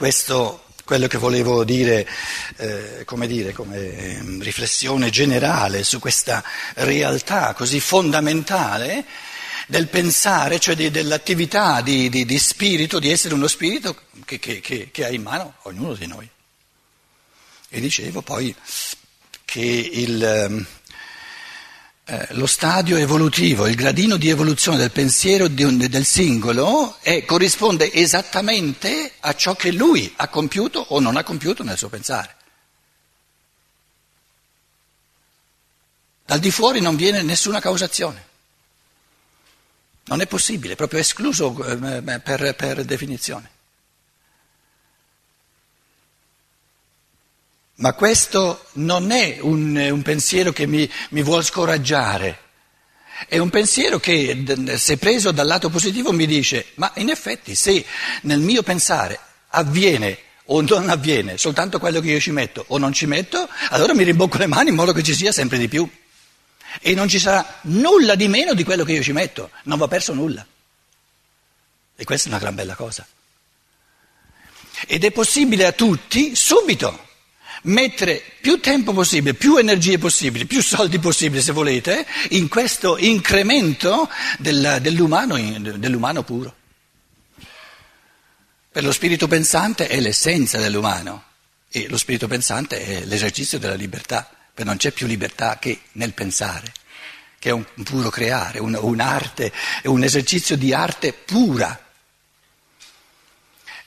questo quello che volevo dire, eh, come dire, come ehm, riflessione generale su questa realtà così fondamentale del pensare, cioè di, dell'attività di, di, di, spirito, di essere uno spirito che, che, che, che ha in mano ognuno di noi. E dicevo poi che il, ehm, eh, lo stadio evolutivo, il gradino di evoluzione del pensiero un, del singolo è, corrisponde esattamente a ciò che lui ha compiuto o non ha compiuto nel suo pensare. Dal di fuori non viene nessuna causazione. Non è possibile, è proprio escluso eh, per, per definizione. Ma questo non è un, un pensiero che mi, mi vuole scoraggiare, è un pensiero che se preso dal lato positivo mi dice, ma in effetti se nel mio pensare avviene o non avviene soltanto quello che io ci metto o non ci metto, allora mi rimbocco le mani in modo che ci sia sempre di più. E non ci sarà nulla di meno di quello che io ci metto, non va perso nulla. E questa è una gran bella cosa. Ed è possibile a tutti subito mettere più tempo possibile, più energie possibili, più soldi possibili se volete, in questo incremento del, dell'umano, dell'umano puro. Per lo spirito pensante è l'essenza dell'umano e lo spirito pensante è l'esercizio della libertà, perché non c'è più libertà che nel pensare, che è un puro creare, un, un'arte, un esercizio di arte pura.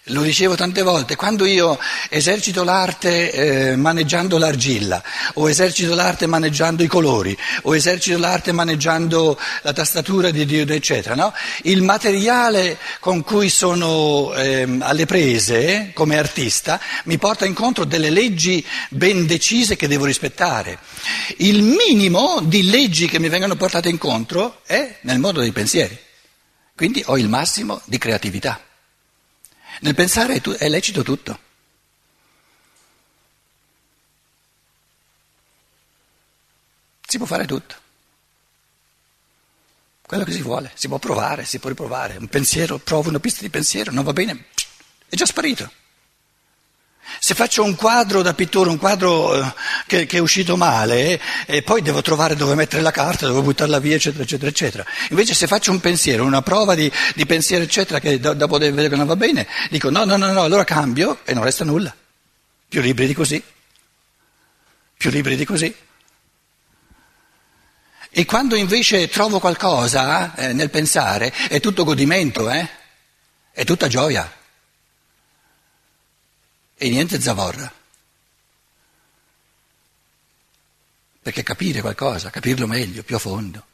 Lo dicevo tante volte, quando io esercito l'arte eh, maneggiando l'argilla, o esercito l'arte maneggiando i colori, o esercito l'arte maneggiando la tastatura di Dio, eccetera, no? il materiale con cui sono eh, alle prese come artista mi porta incontro delle leggi ben decise che devo rispettare. Il minimo di leggi che mi vengono portate incontro è nel modo dei pensieri, quindi ho il massimo di creatività. Nel pensare è lecito tutto. Si può fare tutto. Quello che si vuole, si può provare, si può riprovare. Un pensiero, provo una pista di pensiero, non va bene, è già sparito. Se faccio un quadro da pittore, un quadro eh, che, che, è uscito male, e poi devo trovare dove mettere la carta, dove buttarla via, eccetera, eccetera, eccetera. Invece se faccio un pensiero, una prova di, di pensiero, eccetera, che dopo devo vedere che non va bene, dico no, no, no, no, allora cambio e non resta nulla. Più liberi di così. Più liberi di così. E quando invece trovo qualcosa eh, nel pensare, è tutto godimento, eh? È tutta gioia e niente zavorra. Perché capire qualcosa, capirlo meglio, più a fondo,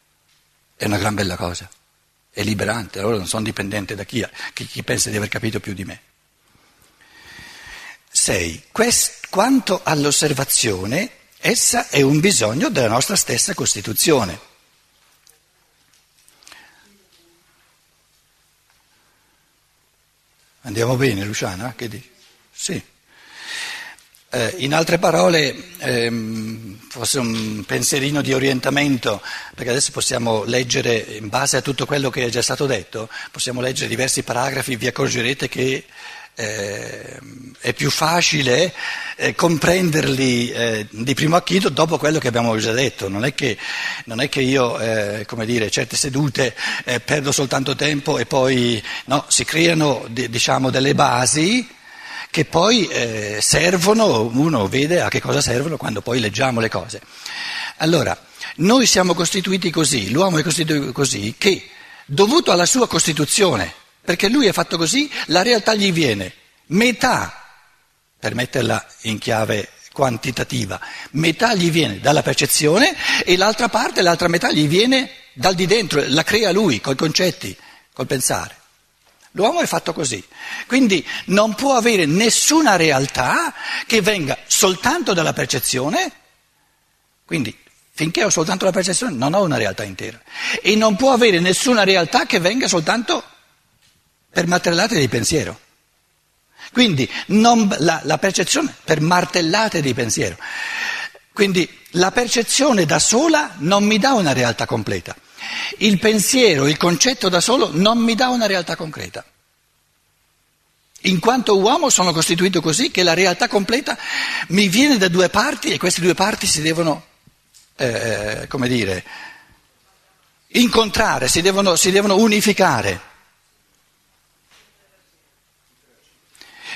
è una gran bella cosa, è liberante, allora non sono dipendente da chi, chi, chi pensa di aver capito più di me. 6. quanto all'osservazione, essa è un bisogno della nostra stessa Costituzione. Andiamo bene, Luciana? Che dici? Sì. Eh, in altre parole, ehm, forse un pensierino di orientamento, perché adesso possiamo leggere, in base a tutto quello che è già stato detto, possiamo leggere diversi paragrafi, vi accorgerete che eh, è più facile eh, comprenderli eh, di primo acchito dopo quello che abbiamo già detto. Non è che, non è che io, eh, come dire, certe sedute eh, perdo soltanto tempo e poi no, si creano diciamo, delle basi che poi eh, servono, uno vede a che cosa servono quando poi leggiamo le cose. Allora, noi siamo costituiti così, l'uomo è costituito così, che dovuto alla sua costituzione, perché lui è fatto così, la realtà gli viene metà, per metterla in chiave quantitativa, metà gli viene dalla percezione e l'altra parte, l'altra metà gli viene dal di dentro, la crea lui, coi concetti, col pensare. L'uomo è fatto così, quindi non può avere nessuna realtà che venga soltanto dalla percezione, quindi finché ho soltanto la percezione non ho una realtà intera, e non può avere nessuna realtà che venga soltanto per martellate di pensiero. Quindi non, la, la percezione per martellate di pensiero. Quindi la percezione da sola non mi dà una realtà completa. Il pensiero, il concetto da solo non mi dà una realtà concreta. In quanto uomo sono costituito così che la realtà completa mi viene da due parti e queste due parti si devono, eh, come dire, incontrare, si devono, si devono unificare.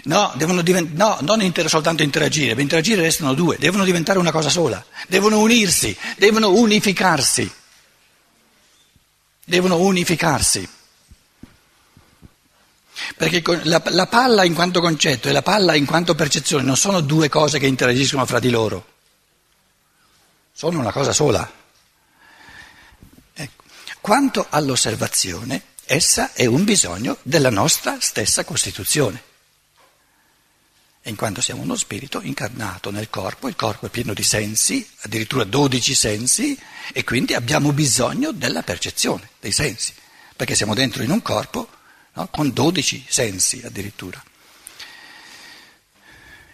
No, divent- no, non inter- soltanto interagire, per interagire restano due, devono diventare una cosa sola, devono unirsi, devono unificarsi, devono unificarsi. Perché la, la palla in quanto concetto e la palla in quanto percezione non sono due cose che interagiscono fra di loro, sono una cosa sola. Ecco. Quanto all'osservazione, essa è un bisogno della nostra stessa Costituzione. In quanto siamo uno spirito incarnato nel corpo, il corpo è pieno di sensi, addirittura 12 sensi, e quindi abbiamo bisogno della percezione dei sensi, perché siamo dentro in un corpo no? con 12 sensi addirittura.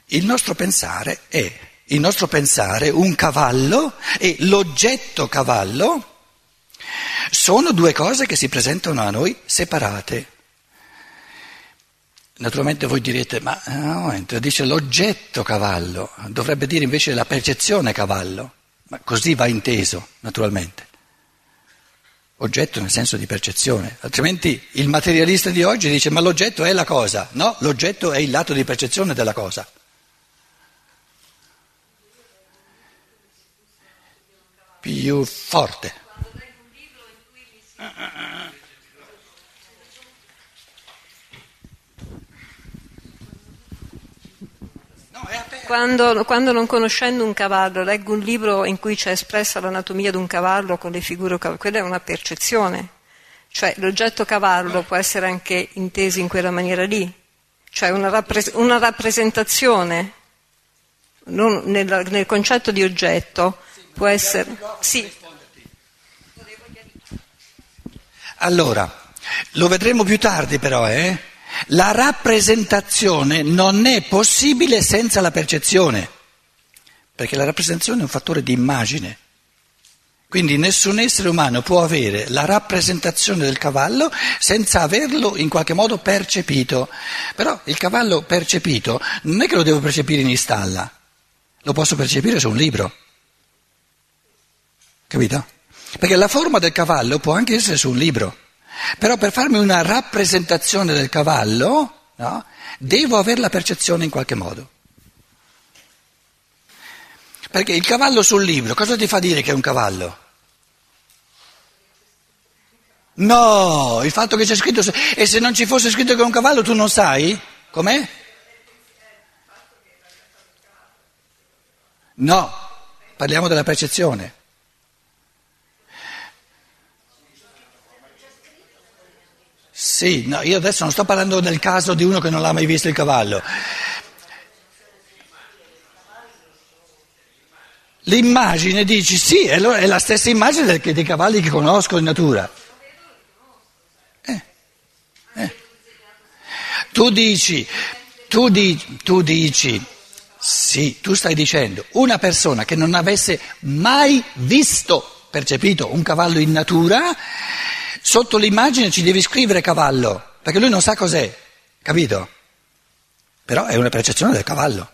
Il nostro pensare è il nostro pensare, un cavallo e l'oggetto cavallo sono due cose che si presentano a noi separate. Naturalmente voi direte, ma no, dice l'oggetto cavallo, dovrebbe dire invece la percezione cavallo, ma così va inteso, naturalmente oggetto nel senso di percezione, altrimenti il materialista di oggi dice ma l'oggetto è la cosa, no, l'oggetto è il lato di percezione della cosa. Più forte. Quando, quando, non conoscendo un cavallo leggo un libro in cui c'è espressa l'anatomia di un cavallo con le figure cavallo, quella è una percezione. Cioè l'oggetto cavallo può essere anche inteso in quella maniera lì, cioè una, rappres- una rappresentazione nel, nel, concetto di oggetto può essere... Sì. Allora, lo vedremo più tardi però, eh? La rappresentazione non è possibile senza la percezione, perché la rappresentazione è un fattore di immagine. Quindi nessun essere umano può avere la rappresentazione del cavallo senza averlo in qualche modo percepito. Però il cavallo percepito non è che lo devo percepire in istalla, lo posso percepire su un libro. Capito? Perché la forma del cavallo può anche essere su un libro. Però per farmi una rappresentazione del cavallo, no, devo avere la percezione in qualche modo. Perché il cavallo sul libro, cosa ti fa dire che è un cavallo? No, il fatto che c'è scritto, e se non ci fosse scritto che è un cavallo tu non sai? Com'è? No, parliamo della percezione. Sì, no, io adesso non sto parlando del caso di uno che non l'ha mai visto il cavallo. L'immagine dici sì, è la stessa immagine dei cavalli che conosco in natura. Eh, eh. Tu dici, tu, di, tu dici, sì, tu stai dicendo, una persona che non avesse mai visto, percepito un cavallo in natura, Sotto l'immagine ci devi scrivere cavallo, perché lui non sa cos'è, capito? Però è una percezione del cavallo.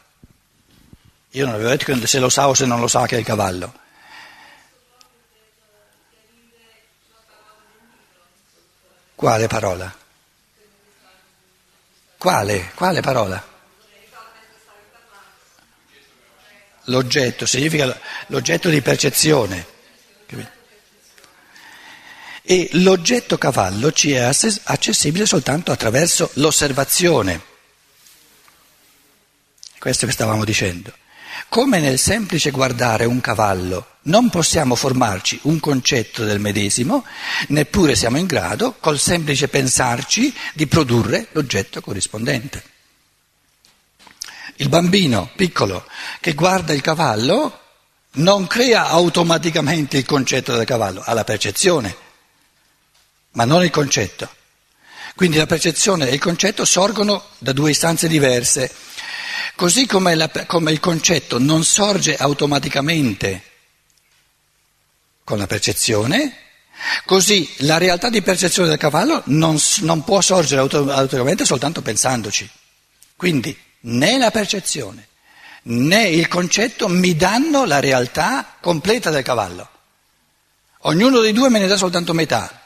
Io non avevo detto se lo sa o se non lo sa che è il cavallo. Quale parola? Quale? Quale parola? L'oggetto significa l'oggetto di percezione. Capito? E l'oggetto cavallo ci è accessibile soltanto attraverso l'osservazione. Questo che stavamo dicendo. Come nel semplice guardare un cavallo non possiamo formarci un concetto del medesimo, neppure siamo in grado, col semplice pensarci, di produrre l'oggetto corrispondente. Il bambino piccolo che guarda il cavallo non crea automaticamente il concetto del cavallo, ha la percezione ma non il concetto. Quindi la percezione e il concetto sorgono da due istanze diverse. Così come, la, come il concetto non sorge automaticamente con la percezione, così la realtà di percezione del cavallo non, non può sorgere automaticamente soltanto pensandoci. Quindi né la percezione né il concetto mi danno la realtà completa del cavallo. Ognuno dei due me ne dà soltanto metà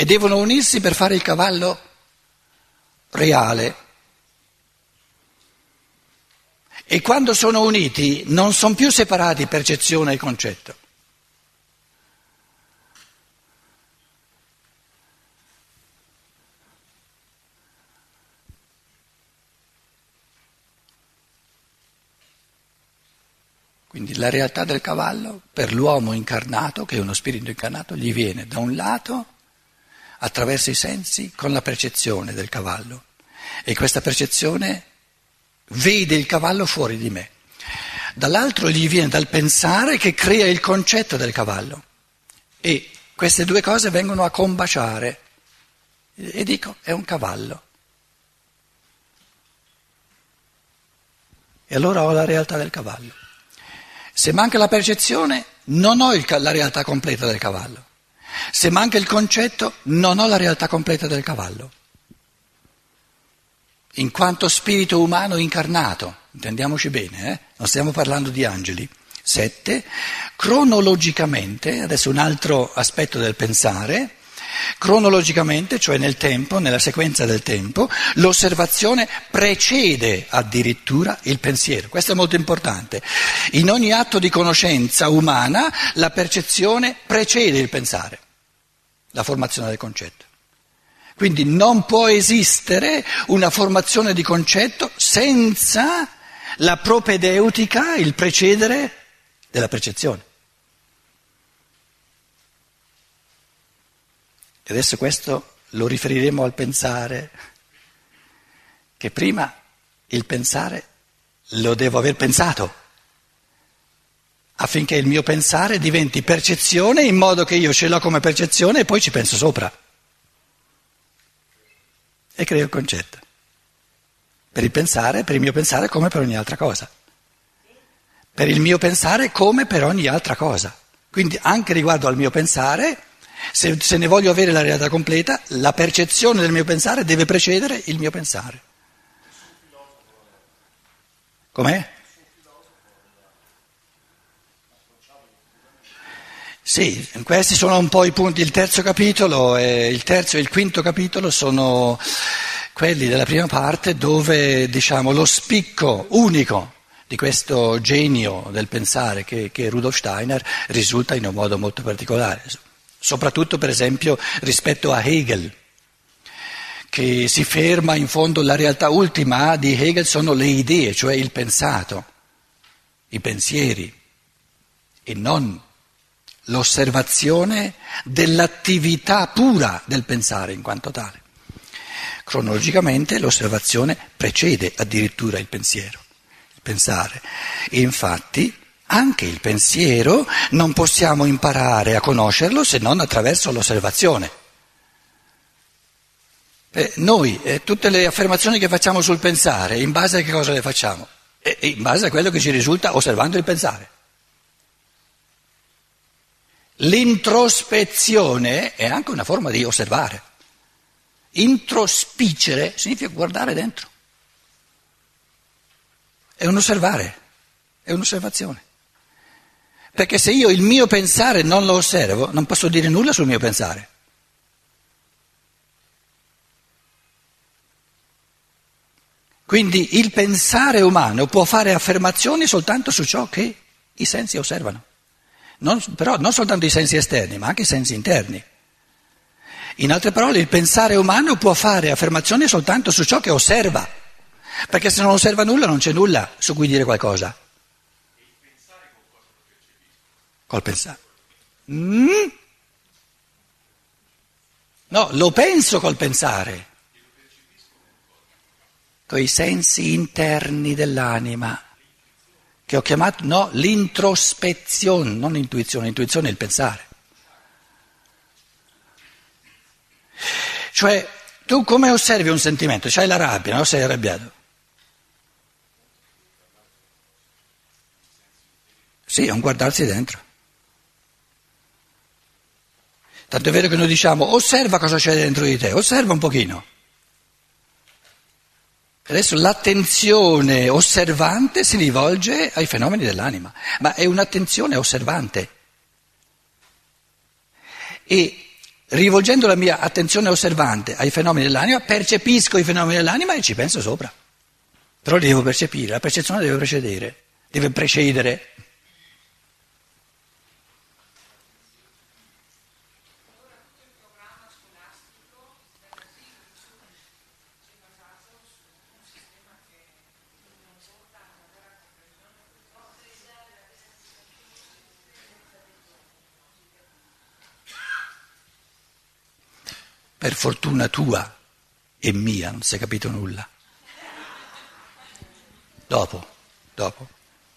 e devono unirsi per fare il cavallo reale. E quando sono uniti non sono più separati percezione e concetto. Quindi la realtà del cavallo per l'uomo incarnato, che è uno spirito incarnato, gli viene da un lato attraverso i sensi con la percezione del cavallo e questa percezione vede il cavallo fuori di me. Dall'altro gli viene dal pensare che crea il concetto del cavallo e queste due cose vengono a combaciare e dico è un cavallo. E allora ho la realtà del cavallo. Se manca la percezione, non ho il, la realtà completa del cavallo. Se manca il concetto, non ho la realtà completa del cavallo. In quanto spirito umano incarnato, intendiamoci bene, eh? non stiamo parlando di angeli. Sette, cronologicamente, adesso un altro aspetto del pensare, Cronologicamente, cioè nel tempo, nella sequenza del tempo, l'osservazione precede addirittura il pensiero. Questo è molto importante. In ogni atto di conoscenza umana la percezione precede il pensare, la formazione del concetto. Quindi non può esistere una formazione di concetto senza la propedeutica, il precedere della percezione. E adesso questo lo riferiremo al pensare, che prima il pensare lo devo aver pensato, affinché il mio pensare diventi percezione in modo che io ce l'ho come percezione e poi ci penso sopra. E creo il concetto. Per il pensare, per il mio pensare come per ogni altra cosa. Per il mio pensare come per ogni altra cosa. Quindi anche riguardo al mio pensare se, se ne voglio avere la realtà completa, la percezione del mio pensare deve precedere il mio pensare. Com'è? Sì, questi sono un po' i punti. Il terzo capitolo, e il terzo e il quinto capitolo sono quelli della prima parte dove diciamo, lo spicco unico di questo genio del pensare che, che è Rudolf Steiner risulta in un modo molto particolare soprattutto per esempio rispetto a Hegel, che si ferma in fondo la realtà ultima di Hegel sono le idee, cioè il pensato, i pensieri e non l'osservazione dell'attività pura del pensare in quanto tale. Cronologicamente l'osservazione precede addirittura il pensiero, il pensare. E infatti anche il pensiero non possiamo imparare a conoscerlo se non attraverso l'osservazione. Eh, noi eh, tutte le affermazioni che facciamo sul pensare, in base a che cosa le facciamo? Eh, in base a quello che ci risulta osservando il pensare. L'introspezione è anche una forma di osservare. Introspicere significa guardare dentro. È un osservare, è un'osservazione. Perché se io il mio pensare non lo osservo, non posso dire nulla sul mio pensare. Quindi il pensare umano può fare affermazioni soltanto su ciò che i sensi osservano. Non, però non soltanto i sensi esterni, ma anche i sensi interni. In altre parole, il pensare umano può fare affermazioni soltanto su ciò che osserva, perché se non osserva nulla non c'è nulla su cui dire qualcosa. Col pensare. Mm? No, lo penso col pensare. Con i sensi interni dell'anima, che ho chiamato, no, l'introspezione, non l'intuizione, l'intuizione è il pensare. Cioè, tu come osservi un sentimento? C'hai la rabbia, no? Sei arrabbiato. Sì, è un guardarsi dentro. Tanto è vero che noi diciamo osserva cosa c'è dentro di te, osserva un pochino. Adesso l'attenzione osservante si rivolge ai fenomeni dell'anima, ma è un'attenzione osservante. E rivolgendo la mia attenzione osservante ai fenomeni dell'anima, percepisco i fenomeni dell'anima e ci penso sopra. Però li devo percepire, la percezione deve precedere, deve precedere. Per fortuna tua e mia non si è capito nulla. Dopo, dopo.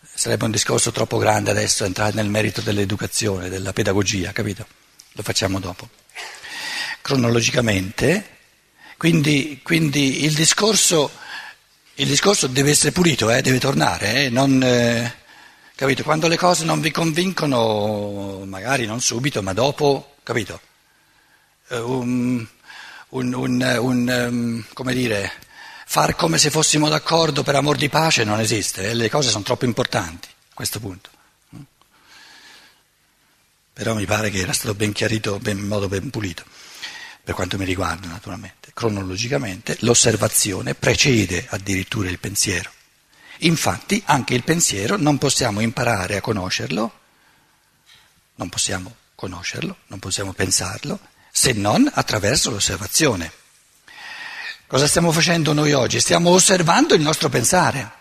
Sarebbe un discorso troppo grande adesso entrare nel merito dell'educazione, della pedagogia, capito? Lo facciamo dopo. Cronologicamente, quindi, quindi il, discorso, il, discorso, deve essere pulito, eh, deve tornare, eh, non, eh, capito? Quando le cose non vi convincono, magari non subito, ma dopo, capito? Um, un, un, un um, come dire, far come se fossimo d'accordo per amor di pace non esiste, eh? le cose sono troppo importanti a questo punto. Però mi pare che era stato ben chiarito ben, in modo ben pulito, per quanto mi riguarda naturalmente. Cronologicamente l'osservazione precede addirittura il pensiero. Infatti anche il pensiero non possiamo imparare a conoscerlo, non possiamo conoscerlo, non possiamo pensarlo, se non attraverso l'osservazione. Cosa stiamo facendo noi oggi? Stiamo osservando il nostro pensare.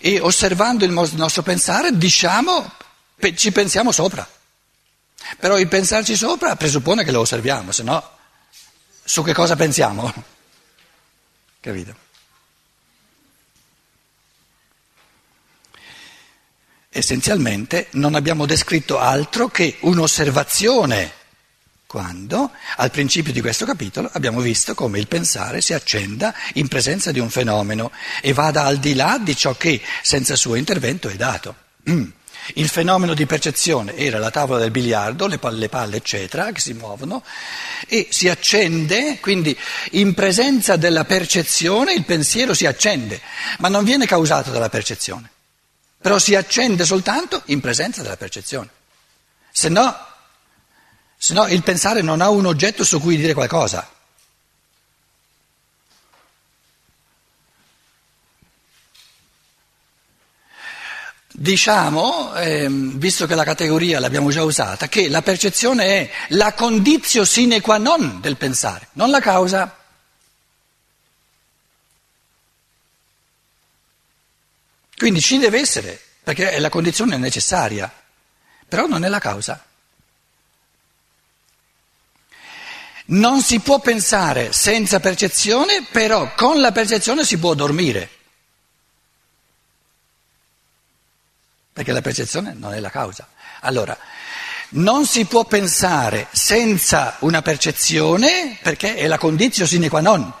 E osservando il nostro pensare diciamo, ci pensiamo sopra. Però il pensarci sopra presuppone che lo osserviamo, se no su che cosa pensiamo? Capito? Essenzialmente non abbiamo descritto altro che un'osservazione quando al principio di questo capitolo abbiamo visto come il pensare si accenda in presenza di un fenomeno e vada al di là di ciò che senza suo intervento è dato. Mm. Il fenomeno di percezione era la tavola del biliardo, le palle, le palle, eccetera, che si muovono, e si accende, quindi in presenza della percezione il pensiero si accende, ma non viene causato dalla percezione, però si accende soltanto in presenza della percezione. Se no se no il pensare non ha un oggetto su cui dire qualcosa. Diciamo, ehm, visto che la categoria l'abbiamo già usata, che la percezione è la condizio sine qua non del pensare, non la causa. Quindi ci deve essere, perché è la condizione necessaria, però non è la causa. Non si può pensare senza percezione, però con la percezione si può dormire. Perché la percezione non è la causa. Allora, non si può pensare senza una percezione perché è la condizione sine qua non.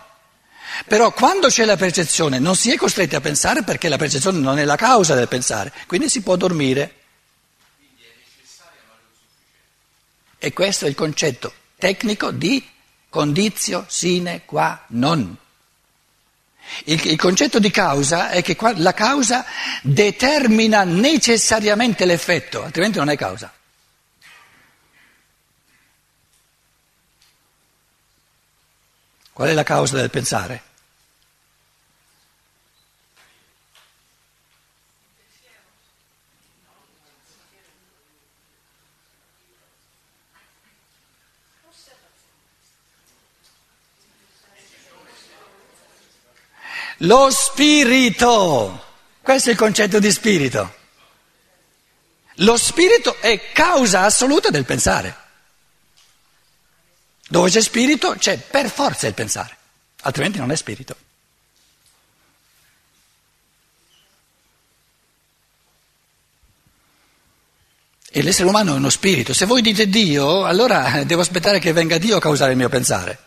Però quando c'è la percezione non si è costretti a pensare perché la percezione non è la causa del pensare, quindi si può dormire. E questo è il concetto tecnico di condizio sine qua non. Il, il, concetto di causa è che la causa determina necessariamente l'effetto, altrimenti non è causa. Qual è la causa del pensare? Lo spirito, questo è il concetto di spirito. Lo spirito è causa assoluta del pensare. Dove c'è spirito c'è per forza il pensare, altrimenti non è spirito. E l'essere umano è uno spirito. Se voi dite Dio, allora devo aspettare che venga Dio a causare il mio pensare.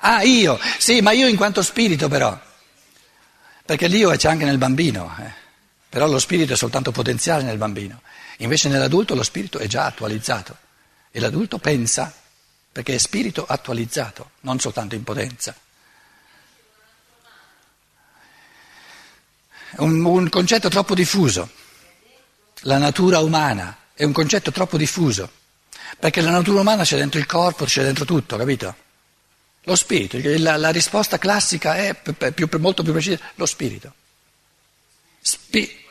Ah, io, sì, ma io in quanto spirito però, perché l'io c'è anche nel bambino, eh. però lo spirito è soltanto potenziale nel bambino, invece nell'adulto lo spirito è già attualizzato e l'adulto pensa perché è spirito attualizzato, non soltanto in potenza. Un, un concetto troppo diffuso, la natura umana è un concetto troppo diffuso, perché la natura umana c'è dentro il corpo, c'è dentro tutto, capito? Lo spirito, la, la risposta classica è più, molto più precisa, lo spirito. Spi-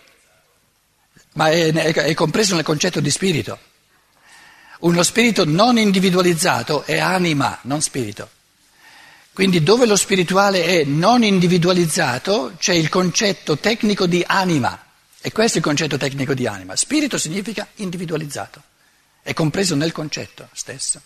ma è, è, è compreso nel concetto di spirito. Uno spirito non individualizzato è anima, non spirito. Quindi dove lo spirituale è non individualizzato c'è il concetto tecnico di anima. E questo è il concetto tecnico di anima. Spirito significa individualizzato, è compreso nel concetto stesso.